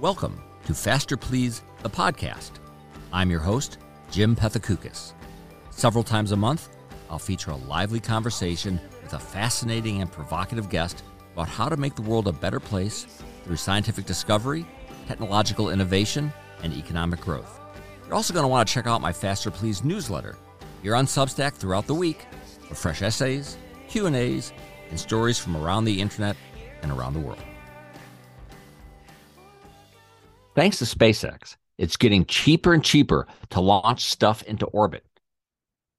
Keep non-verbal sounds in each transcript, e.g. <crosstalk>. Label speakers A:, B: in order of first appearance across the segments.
A: Welcome to Faster Please, the podcast. I'm your host, Jim Pethokoukis. Several times a month, I'll feature a lively conversation with a fascinating and provocative guest about how to make the world a better place through scientific discovery, technological innovation, and economic growth. You're also going to want to check out my Faster Please newsletter. You're on Substack throughout the week for fresh essays, Q&As, and stories from around the internet and around the world. Thanks to SpaceX, it's getting cheaper and cheaper to launch stuff into orbit.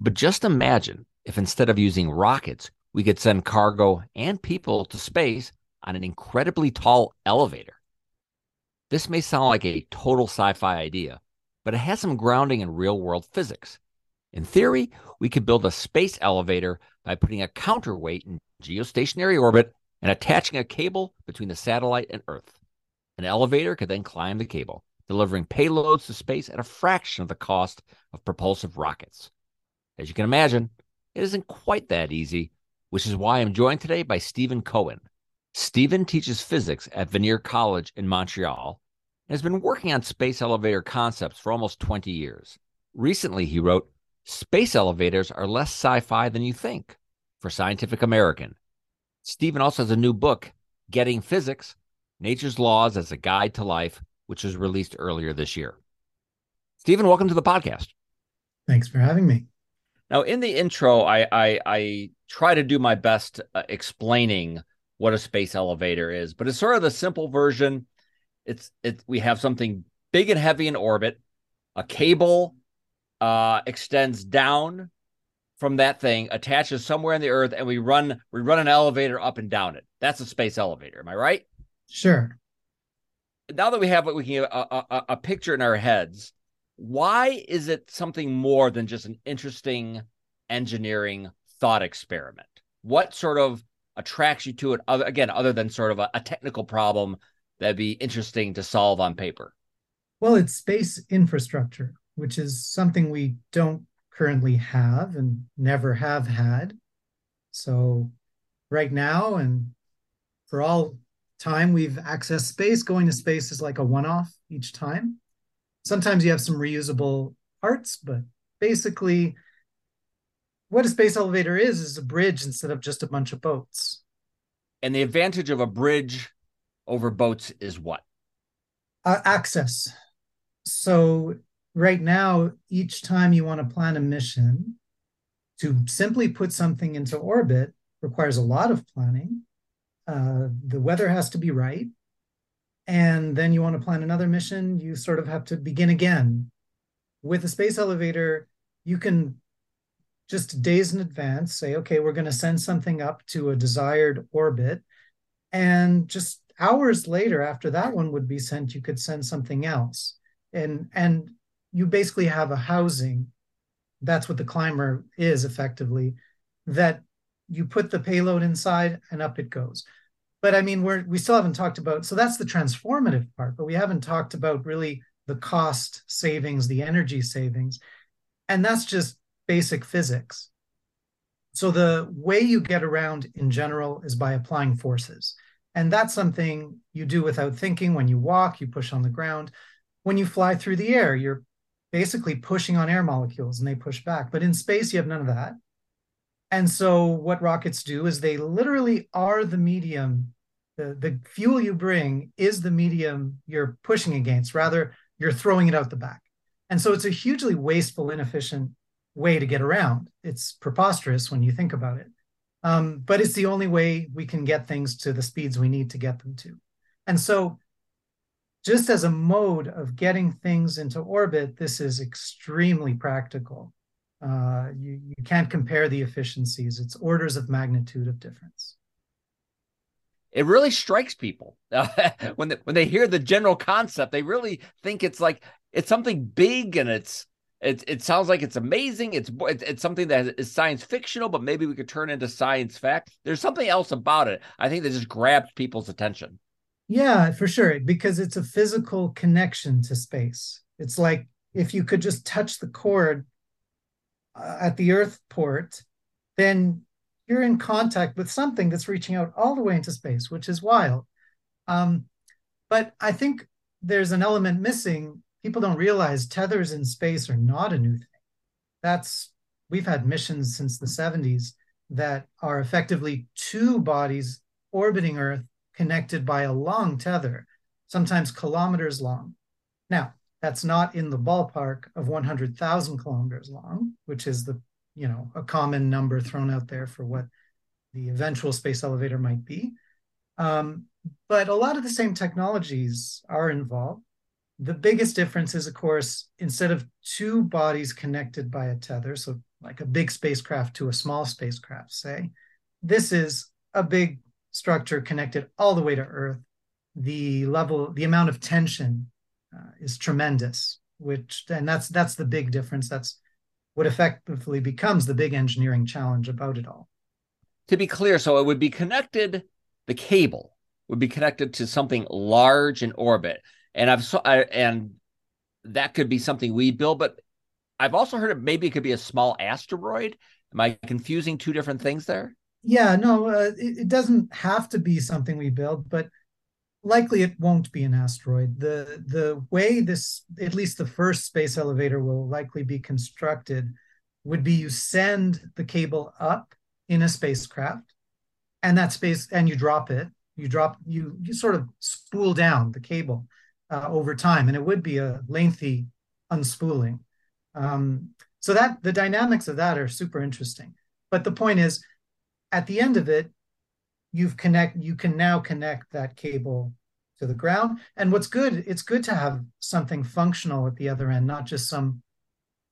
A: But just imagine if instead of using rockets, we could send cargo and people to space on an incredibly tall elevator. This may sound like a total sci fi idea, but it has some grounding in real world physics. In theory, we could build a space elevator by putting a counterweight in geostationary orbit and attaching a cable between the satellite and Earth. An elevator could then climb the cable, delivering payloads to space at a fraction of the cost of propulsive rockets. As you can imagine, it isn't quite that easy, which is why I'm joined today by Stephen Cohen. Stephen teaches physics at Vanier College in Montreal and has been working on space elevator concepts for almost 20 years. Recently, he wrote, Space elevators are less sci fi than you think for Scientific American. Stephen also has a new book, Getting Physics Nature's Laws as a Guide to Life, which was released earlier this year. Stephen, welcome to the podcast.
B: Thanks for having me.
A: Now, in the intro, I I, I try to do my best uh, explaining what a space elevator is, but it's sort of the simple version. It's it we have something big and heavy in orbit. A cable uh, extends down from that thing, attaches somewhere in the earth, and we run we run an elevator up and down it. That's a space elevator. Am I right?
B: Sure.
A: Now that we have what we can a, a, a picture in our heads, why is it something more than just an interesting engineering thought experiment? What sort of attracts you to it? Other, again, other than sort of a, a technical problem that'd be interesting to solve on paper.
B: Well, it's space infrastructure, which is something we don't currently have and never have had. So, right now, and for all time we've accessed space. Going to space is like a one off each time. Sometimes you have some reusable parts, but basically, what a space elevator is, is a bridge instead of just a bunch of boats.
A: And the advantage of a bridge over boats is what?
B: Uh, access. So, right now, each time you want to plan a mission, to simply put something into orbit requires a lot of planning uh, the weather has to be right. And then you want to plan another mission, you sort of have to begin again. With a space elevator, you can just days in advance say, okay, we're going to send something up to a desired orbit. And just hours later, after that one would be sent, you could send something else. And, and you basically have a housing. That's what the climber is effectively, that you put the payload inside and up it goes but I mean, we're we still haven't talked about. So that's the transformative part, but we haven't talked about really the cost savings, the energy savings, and that's just basic physics. So the way you get around in general is by applying forces. And that's something you do without thinking. When you walk, you push on the ground. When you fly through the air, you're basically pushing on air molecules and they push back. But in space, you have none of that. And so what rockets do is they literally are the medium. The, the fuel you bring is the medium you're pushing against. Rather, you're throwing it out the back. And so it's a hugely wasteful, inefficient way to get around. It's preposterous when you think about it. Um, but it's the only way we can get things to the speeds we need to get them to. And so, just as a mode of getting things into orbit, this is extremely practical. Uh, you, you can't compare the efficiencies. It's orders of magnitude of difference.
A: It really strikes people <laughs> when they, when they hear the general concept. They really think it's like it's something big and it's it, it sounds like it's amazing. It's, it's it's something that is science fictional, but maybe we could turn into science fact. There's something else about it. I think that just grabs people's attention.
B: Yeah, for sure, because it's a physical connection to space. It's like if you could just touch the cord uh, at the Earth port, then you're in contact with something that's reaching out all the way into space, which is wild. Um, but I think there's an element missing. People don't realize tethers in space are not a new thing. That's we've had missions since the 70s that are effectively two bodies orbiting Earth connected by a long tether, sometimes kilometers long. Now, that's not in the ballpark of 100,000 kilometers long, which is the you know a common number thrown out there for what the eventual space elevator might be. Um, but a lot of the same technologies are involved. The biggest difference is, of course, instead of two bodies connected by a tether, so like a big spacecraft to a small spacecraft, say, this is a big structure connected all the way to Earth. The level, the amount of tension uh, is tremendous, which, and that's that's the big difference. That's what effectively becomes the big engineering challenge about it all.
A: To be clear, so it would be connected, the cable would be connected to something large in orbit. And I've so I, and that could be something we build, but I've also heard it maybe it could be a small asteroid. Am I confusing two different things there?
B: Yeah, no, uh, it, it, doesn't have to be something we build, but likely it won't be an asteroid. The the way this, at least the first space elevator will likely be constructed, would be you send the cable up in a spacecraft, and that space, and you drop it. You drop you you sort of spool down the cable uh, over time, and it would be a lengthy unspooling. Um, so that the dynamics of that are super interesting. But the point is, at the end of it, you've connect you can now connect that cable to the ground. And what's good it's good to have something functional at the other end not just some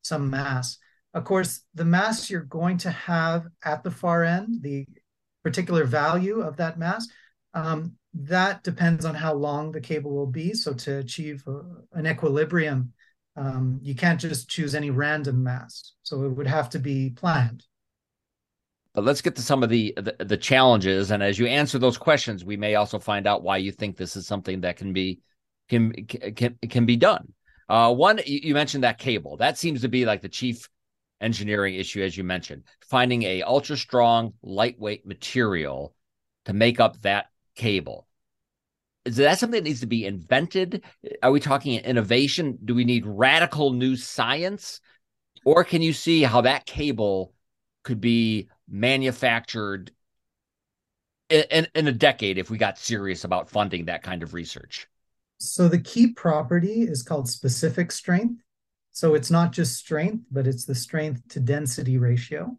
B: some mass. Of course the mass you're going to have at the far end the particular value of that mass um, that depends on how long the cable will be. So to achieve a, an equilibrium um, you can't just choose any random mass. So it would have to be planned
A: but let's get to some of the, the, the challenges, and as you answer those questions, we may also find out why you think this is something that can be can can can be done. Uh, one, you mentioned that cable. That seems to be like the chief engineering issue, as you mentioned, finding a ultra strong, lightweight material to make up that cable. Is that something that needs to be invented? Are we talking innovation? Do we need radical new science? Or can you see how that cable could be manufactured in, in a decade if we got serious about funding that kind of research?
B: So the key property is called specific strength. So it's not just strength, but it's the strength to density ratio.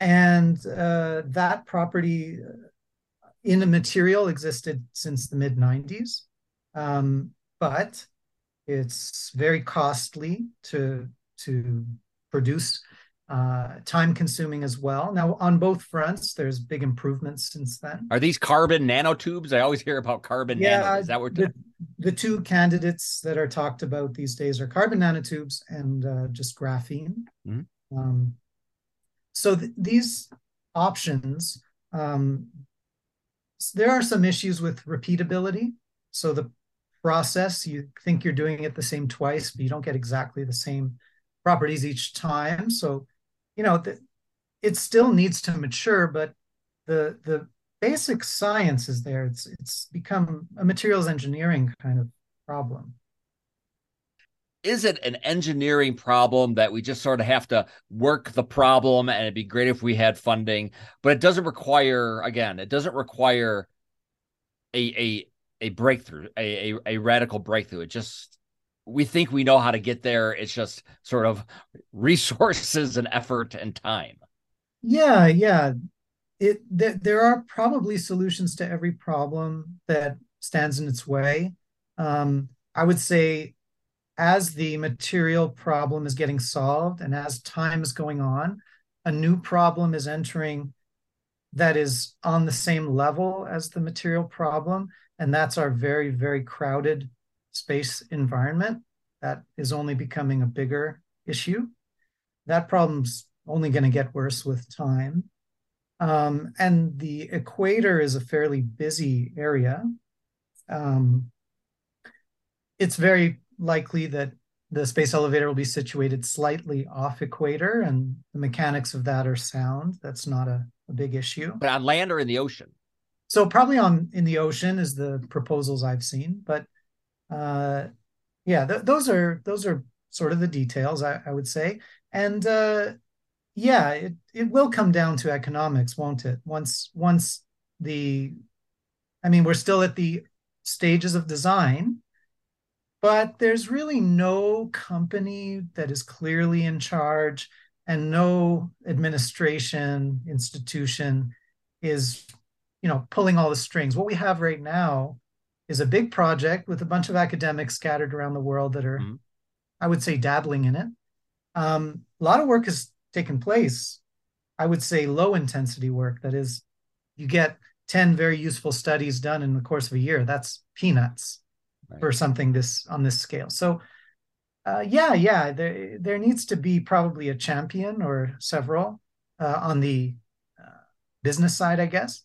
B: And uh, that property in a material existed since the mid 90s. Um, but it's very costly to, to produce uh, time consuming as well. Now, on both fronts, there's big improvements since then.
A: Are these carbon nanotubes? I always hear about carbon yeah, nano. Is that what
B: the, the two candidates that are talked about these days are carbon nanotubes and uh, just graphene. Mm-hmm. Um, so th- these options, um, there are some issues with repeatability. So the process, you think you're doing it the same twice, but you don't get exactly the same properties each time. So you know, the, it still needs to mature, but the the basic science is there. It's it's become a materials engineering kind of problem.
A: Is it an engineering problem that we just sort of have to work the problem and it'd be great if we had funding, but it doesn't require again, it doesn't require a a a breakthrough, a, a, a radical breakthrough. It just we think we know how to get there. It's just sort of resources and effort and time.
B: Yeah, yeah. It th- there are probably solutions to every problem that stands in its way. Um, I would say as the material problem is getting solved and as time is going on, a new problem is entering that is on the same level as the material problem. And that's our very, very crowded space environment that is only becoming a bigger issue. That problem's only going to get worse with time. Um, and the equator is a fairly busy area. Um, it's very likely that the space elevator will be situated slightly off equator, and the mechanics of that are sound. That's not a, a big issue.
A: But on land or in the ocean?
B: So probably on in the ocean is the proposals I've seen, but Uh, yeah, th- those are those are sort of the details, I, I would say. And uh, yeah, it, it will come down to economics, won't it? Once once the, I mean, we're still at the stages of design, but there's really no company that is clearly in charge and no administration institution is you know pulling all the strings what we have right now is a big project with a bunch of academics scattered around the world that are mm-hmm. i would say dabbling in it um, a lot of work has taken place i would say low intensity work that is you get 10 very useful studies done in the course of a year that's peanuts right. for something this on this scale so uh, yeah, yeah, there there needs to be probably a champion or several uh, on the uh, business side, I guess.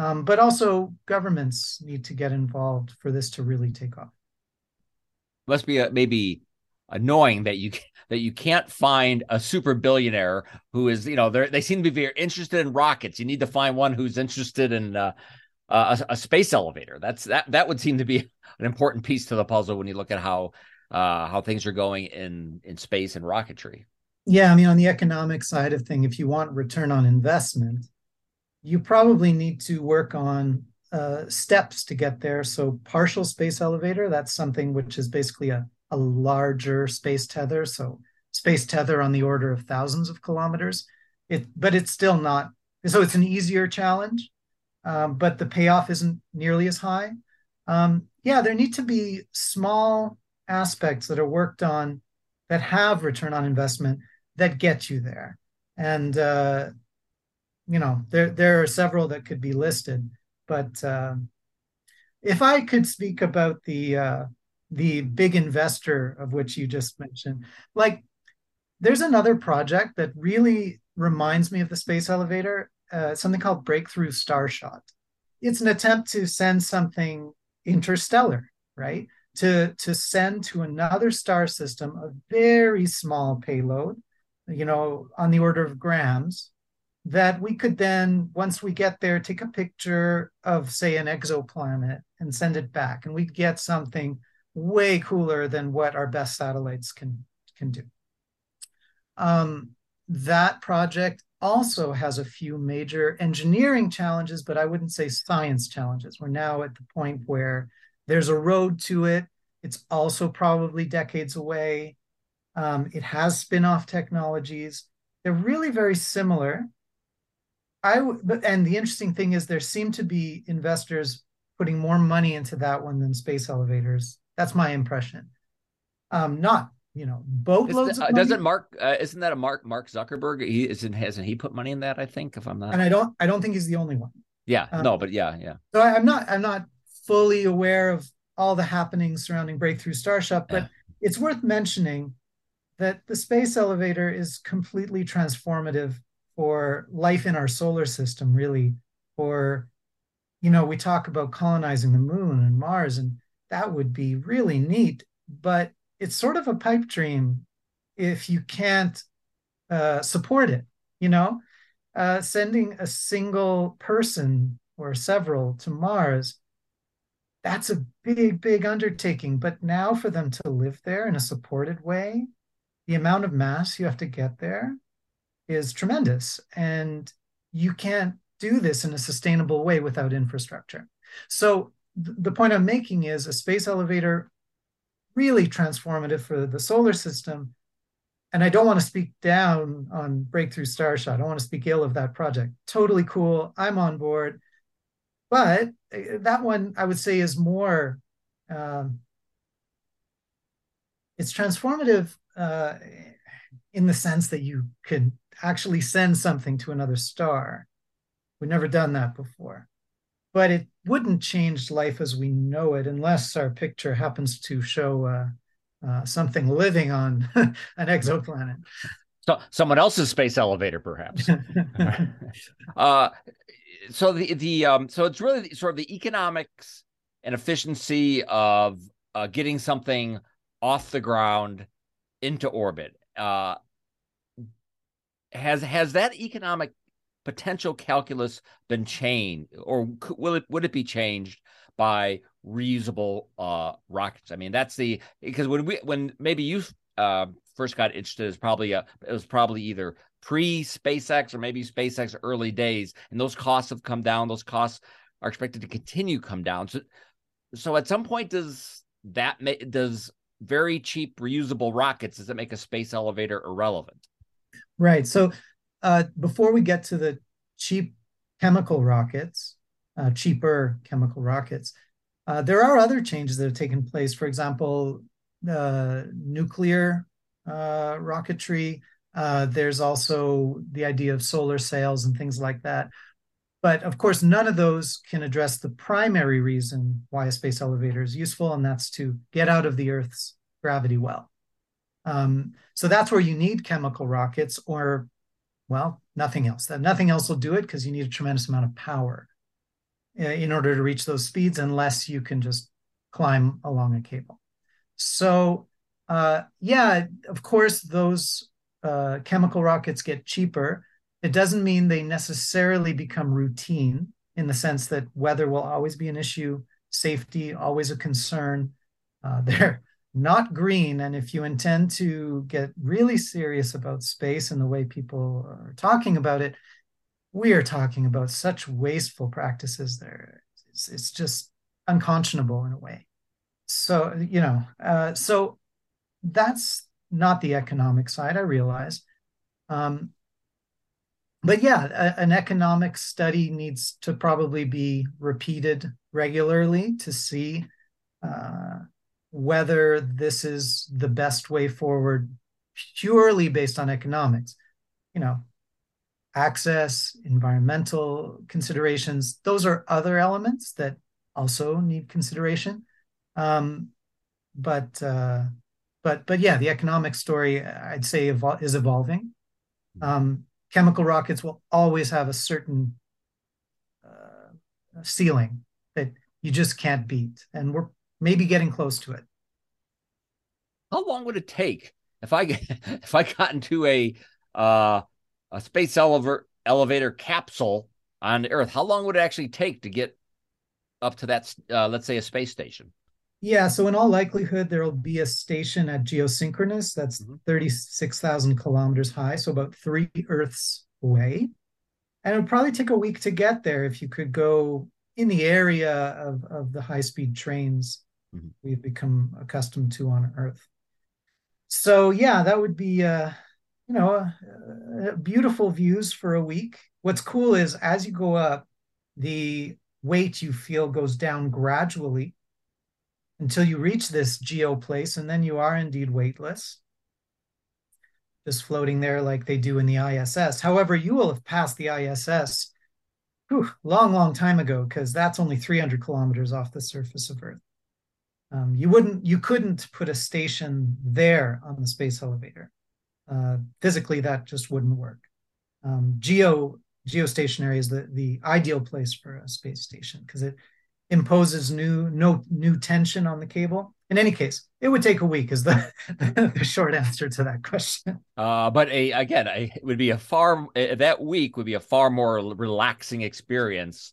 B: Um, but also governments need to get involved for this to really take off.
A: Must be a, maybe annoying that you <laughs> that you can't find a super billionaire who is you know they seem to be very interested in rockets. You need to find one who's interested in uh, a, a, space elevator. That's that that would seem to be <laughs> an important piece to the puzzle when you look at how uh, how things are going in in space and rocketry.
B: Yeah, I mean, on the economic side of thing, if you want return on investment, you probably need to work on uh, steps to get there. So, partial space elevator, that's something which is basically a, a larger space tether. So, space tether on the order of thousands of kilometers. It, but it's still not. So, it's an easier challenge, um, but the payoff isn't nearly as high. Um, yeah, there need to be small aspects that are worked on that have return on investment that get you there. And uh, you know, there there are several that could be listed, but uh, if I could speak about the uh, the big investor of which you just mentioned, like there's another project that really reminds me of the space elevator, uh, something called Breakthrough Starshot. It's an attempt to send something interstellar, right? to, to send to another star system a very small payload, you know, on the order of grams, that we could then, once we get there, take a picture of, say, an exoplanet and send it back. And we'd get something way cooler than what our best satellites can, can do. Um, that project also has a few major engineering challenges, but I wouldn't say science challenges. We're now at the point where there's a road to it. It's also probably decades away. Um, it has spin-off technologies. They're really very similar. I but and the interesting thing is there seem to be investors putting more money into that one than space elevators. That's my impression. Um, not you know boatloads.
A: The, uh, doesn't Mark? Uh, isn't that a Mark Mark Zuckerberg? He isn't hasn't he put money in that? I think if I'm not.
B: And I don't I don't think he's the only one.
A: Yeah. Um, no, but yeah, yeah.
B: So I, I'm not I'm not fully aware of all the happenings surrounding Breakthrough Starshot, but yeah. it's worth mentioning that the space elevator is completely transformative for life in our solar system, really. or you know, we talk about colonizing the moon and Mars, and that would be really neat, but it's sort of a pipe dream if you can't uh, support it, you know? Uh, sending a single person or several to Mars that's a big, big undertaking. But now for them to live there in a supported way, the amount of mass you have to get there is tremendous. And you can't do this in a sustainable way without infrastructure. So th- the point I'm making is a space elevator really transformative for the solar system. And I don't want to speak down on Breakthrough Starshot. I don't want to speak ill of that project. Totally cool. I'm on board. But uh, that one I would say is more um, it's transformative uh, in the sense that you could actually send something to another star. We've never done that before. But it wouldn't change life as we know it unless our picture happens to show uh, uh, something living on <laughs> an exoplanet.
A: So someone else's space elevator, perhaps. <laughs> uh, so the the um so it's really sort of the economics and efficiency of uh, getting something off the ground into orbit. Uh, has has that economic potential calculus been changed, or will it would it be changed by reusable uh, rockets? I mean, that's the because when we when maybe you uh, first got interested is probably a, it was probably either pre SpaceX or maybe SpaceX early days, and those costs have come down. Those costs are expected to continue come down. So, so at some point, does that make does very cheap reusable rockets does it make a space elevator irrelevant?
B: Right. So uh, before we get to the cheap chemical rockets, uh, cheaper chemical rockets, uh, there are other changes that have taken place. For example, nuclear uh, rocketry. Uh, there's also the idea of solar sails and things like that. But of course, none of those can address the primary reason why a space elevator is useful, and that's to get out of the Earth's gravity well. Um, so that's where you need chemical rockets, or, well, nothing else. That nothing else will do it because you need a tremendous amount of power uh, in order to reach those speeds, unless you can just climb along a cable. So, uh, yeah, of course, those uh, chemical rockets get cheaper it doesn't mean they necessarily become routine in the sense that weather will always be an issue, safety always a concern. Uh, <laughs> they're not green. And if you intend to get really serious about space and the way people are talking about it, we are talking about such wasteful practices there. It's, it's just unconscionable in a way. So, you know, uh, so that's not the economic side, I realize. Um, but yeah, a, an economic study needs to probably be repeated regularly to see uh, whether this is the best way forward purely based on economics. You know, access, environmental considerations, those are other elements that also need consideration. Um, but uh, but but yeah, the economic story I'd say evol- is evolving. Um, chemical rockets will always have a certain uh, ceiling that you just can't beat. And we're maybe getting close to it.
A: How long would it take if I <laughs> if I got into a uh, a space elevator elevator capsule on Earth? How long would it actually take to get up to that? Uh, let's say a space station.
B: Yeah, so in all likelihood, there will be a station at geosynchronous that's mm-hmm. 36,000 kilometers high, so about three Earths away. And it would probably take a week to get there if you could go in the area of, of the high speed trains mm-hmm. we've become accustomed to on Earth. So, yeah, that would be, uh, you know, uh, beautiful views for a week. What's cool is as you go up, the weight you feel goes down gradually until you reach this geo place, and then you are indeed weightless, just floating there like they do in the ISS. However, you will have passed the ISS whew, long, long time ago because that's only 300 kilometers off the surface of Earth. Um, you wouldn't, you couldn't put a station there on the space elevator. Uh, physically, that just wouldn't work. Um, geo geostationary is the the ideal place for a space station because it imposes new no new tension on the cable. In any case, it would take a week is the, <laughs> the short answer to that question.
A: Uh, but a again, a, it would be a far that week would be a far more relaxing experience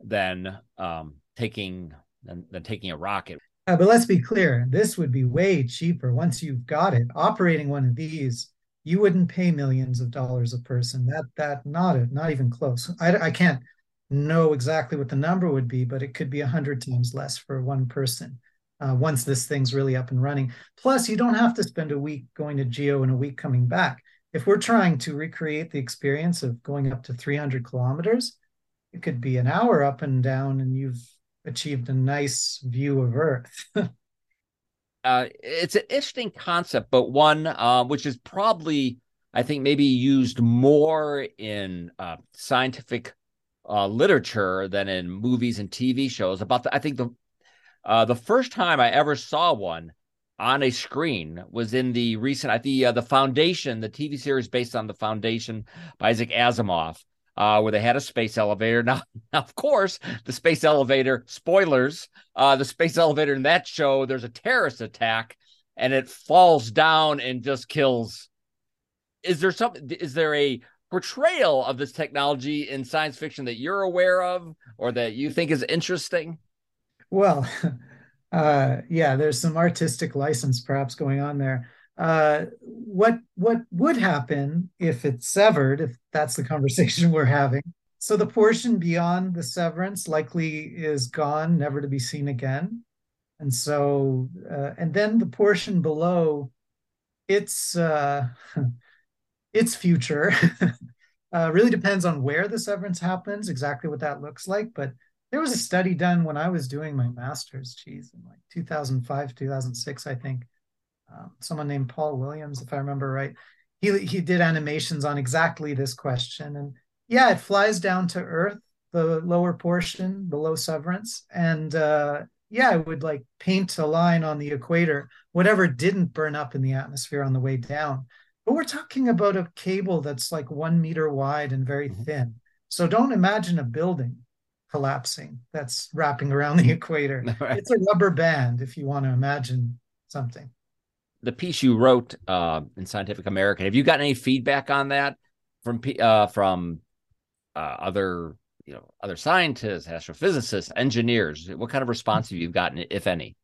A: than um, taking than, than taking a rocket.
B: Uh, but let's be clear, this would be way cheaper once you've got it. Operating one of these, you wouldn't pay millions of dollars a person. That that not it, not even close. I, I can't know exactly what the number would be, but it could be a hundred times less for one person uh, once this thing's really up and running. Plus, you don't have to spend a week going to Geo and a week coming back. If we're trying to recreate the experience of going up to 300 kilometers, it could be an hour up and down, and you've achieved a nice view of Earth. <laughs>
A: uh, it's an interesting concept, but one uh, which is probably, I think, maybe used more in uh, scientific uh, literature than in movies and TV shows. About the, I think the uh, the first time I ever saw one on a screen was in the recent think uh, the Foundation, the TV series based on the Foundation by Isaac Asimov. Uh, where they had a space elevator. <laughs> Now, now, of course, the space elevator, spoilers, uh, the space elevator in that show, there's a terrorist attack and it falls down and just kills. Is there something, is there a portrayal of this technology in science fiction that you're aware of or that you think is interesting?
B: Well, <laughs> uh, yeah, there's some artistic license perhaps going on there. Uh, what what would happen if it's severed? If that's the <laughs> conversation we're having. So the portion beyond the severance likely is gone, never to be seen again. And so, uh, and then the portion below, it's uh, <laughs> its future <laughs> uh, really depends on where the severance happens, exactly what that looks like. But there was a study done when I was doing my master's, geez, in like 2005, 2006, I think. Um, someone named Paul Williams, if I remember right. He, he did animations on exactly this question. And yeah, it flies down to Earth, the lower portion, below severance. And uh, yeah, it would like paint a line on the equator, whatever didn't burn up in the atmosphere on the way down. But we're talking about a cable that's like one meter wide and very mm-hmm. thin. So don't imagine a building collapsing that's wrapping around the <laughs> equator. Right. It's a rubber band if you want to imagine something.
A: The piece you wrote uh, in Scientific American, have you gotten any feedback on that from uh, from uh, other you know other scientists, astrophysicists, engineers? What kind of response have you gotten, if any?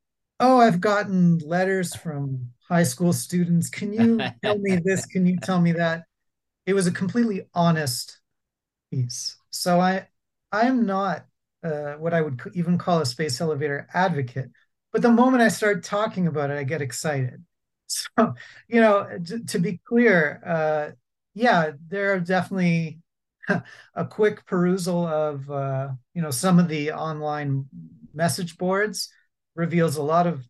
B: Oh, I've gotten letters from high school students. Can you <laughs> tell me this? Can you tell me that? It was a completely honest piece. So I I am not uh, what I would even call a space elevator advocate. But the moment I start talking about it, I get excited. <laughs> So, you know, to, to be clear, uh, yeah, there are definitely <laughs> a quick perusal of, uh, you know, some of the online message boards reveals a lot of,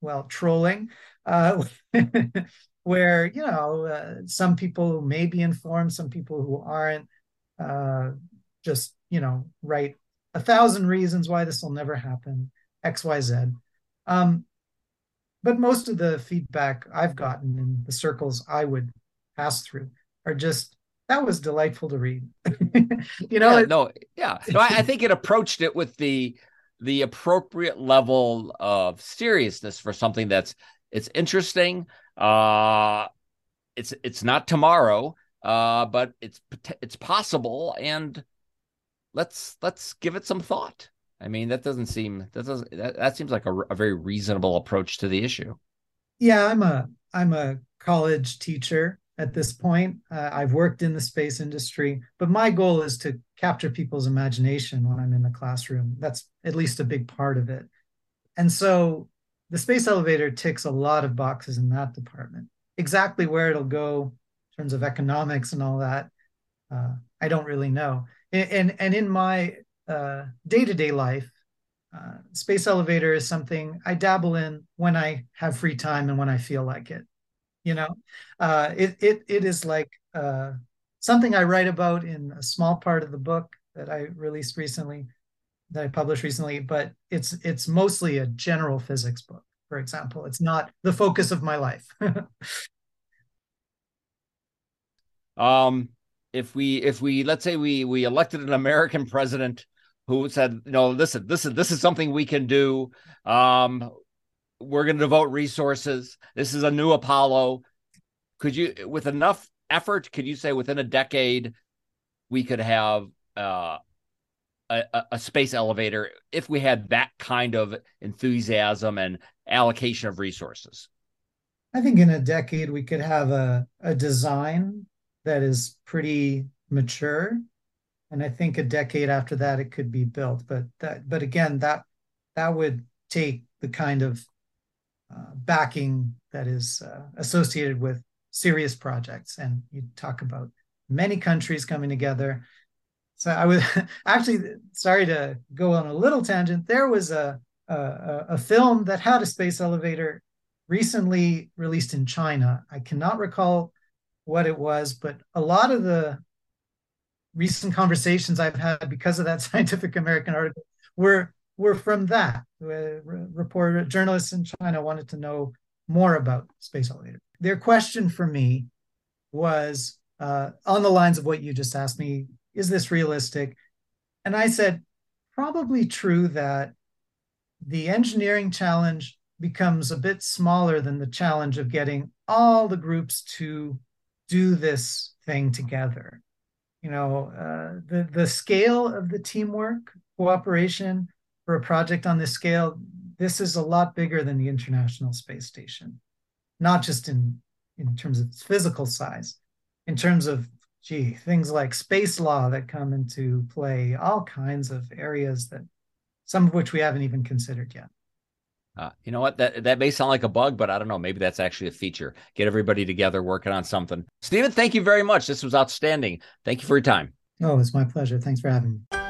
B: well, trolling, uh, <laughs> where, you know, uh, some people may be informed, some people who aren't. Uh, just you know write a thousand reasons why this will never happen x y z um, but most of the feedback i've gotten in the circles i would pass through are just that was delightful to read <laughs> you know
A: yeah, no yeah no I, I think it approached it with the the appropriate level of seriousness for something that's it's interesting uh it's it's not tomorrow uh but it's it's possible and let's let's give it some thought. I mean, that doesn't seem that doesn't that, that seems like a, a very reasonable approach to the issue.
B: Yeah, I'm a I'm a college teacher at this point. Uh, I've worked in the space industry, but my goal is to capture people's imagination when I'm in the classroom. That's at least a big part of it. And so the space elevator ticks a lot of boxes in that department. Exactly where it'll go in terms of economics and all that, uh, I don't really know and and in my uh, day-to-day life uh, space elevator is something i dabble in when i have free time and when i feel like it you know uh, it, it it is like uh, something i write about in a small part of the book that i released recently that i published recently but it's it's mostly a general physics book for example it's not the focus of my life <laughs>
A: um if we if we let's say we we elected an American president who said, you know, listen, this is this is something we can do. Um, we're going to devote resources. This is a new Apollo. Could you, with enough effort, could you say within a decade we could have uh, a, a space elevator if we had that kind of enthusiasm and allocation of resources?
B: I think in a decade we could have a, a design that is pretty mature and i think a decade after that it could be built but that but again that that would take the kind of backing that is uh, associated with serious projects. And you talk about many countries coming together. So i was <laughs> actually sorry to go on a little tangent. There was a a, a film that had a space elevator recently released in china. I cannot recall what it was, but a lot of the recent conversations I've had because of that <laughs> Scientific American article were were from that. Reporter journalists in China wanted to know more about space elevator. Their question for me was uh, on the lines of what you just asked me: Is this realistic? And I said, probably true that the engineering challenge becomes a bit smaller than the challenge of getting all the groups to do this thing together. you know, uh, the the scale of the teamwork, cooperation for a project on this scale, this is a lot bigger than the International Space Station, not just in in terms of its physical size, in terms of gee things like space law that come into play, all kinds of areas that some of which we haven't even considered yet.
A: Uh, you know what? That that may sound like a bug, but I don't know. Maybe that's actually a feature. Get everybody together working on something. Stephen, thank you very much. This was outstanding. Thank you for your time.
B: Oh, it's my pleasure. Thanks for having me.